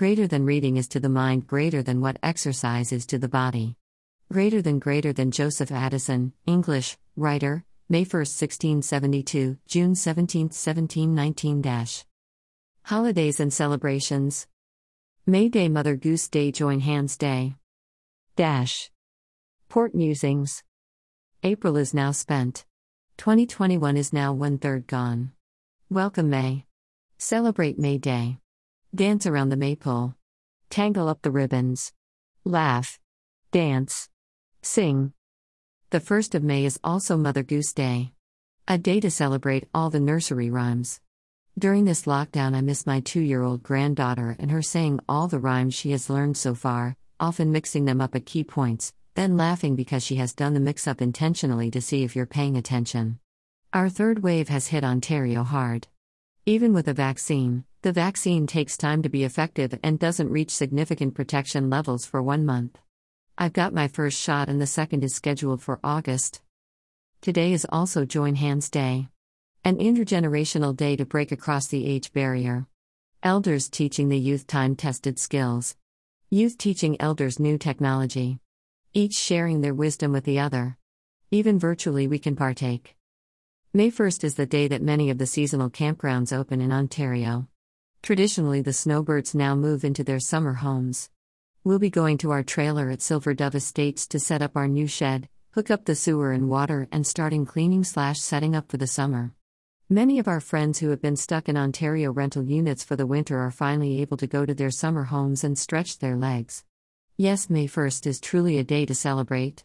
Greater than reading is to the mind greater than what exercise is to the body. Greater than greater than Joseph Addison, English, writer, May 1, 1672, June 17, 1719 dash. Holidays and celebrations. May Day Mother Goose Day Join Hands Day. Dash. Port Musings. April is now spent. 2021 is now one third gone. Welcome May. Celebrate May Day. Dance around the maypole. Tangle up the ribbons. Laugh. Dance. Sing. The 1st of May is also Mother Goose Day. A day to celebrate all the nursery rhymes. During this lockdown, I miss my two year old granddaughter and her saying all the rhymes she has learned so far, often mixing them up at key points, then laughing because she has done the mix up intentionally to see if you're paying attention. Our third wave has hit Ontario hard. Even with a vaccine, the vaccine takes time to be effective and doesn't reach significant protection levels for one month. I've got my first shot and the second is scheduled for August. Today is also Join Hands Day, an intergenerational day to break across the age barrier. Elders teaching the youth time tested skills. Youth teaching elders new technology. Each sharing their wisdom with the other. Even virtually, we can partake. May 1st is the day that many of the seasonal campgrounds open in Ontario. Traditionally, the snowbirds now move into their summer homes. We'll be going to our trailer at Silver Dove Estates to set up our new shed, hook up the sewer and water, and starting cleaning slash setting up for the summer. Many of our friends who have been stuck in Ontario rental units for the winter are finally able to go to their summer homes and stretch their legs. Yes, May 1st is truly a day to celebrate.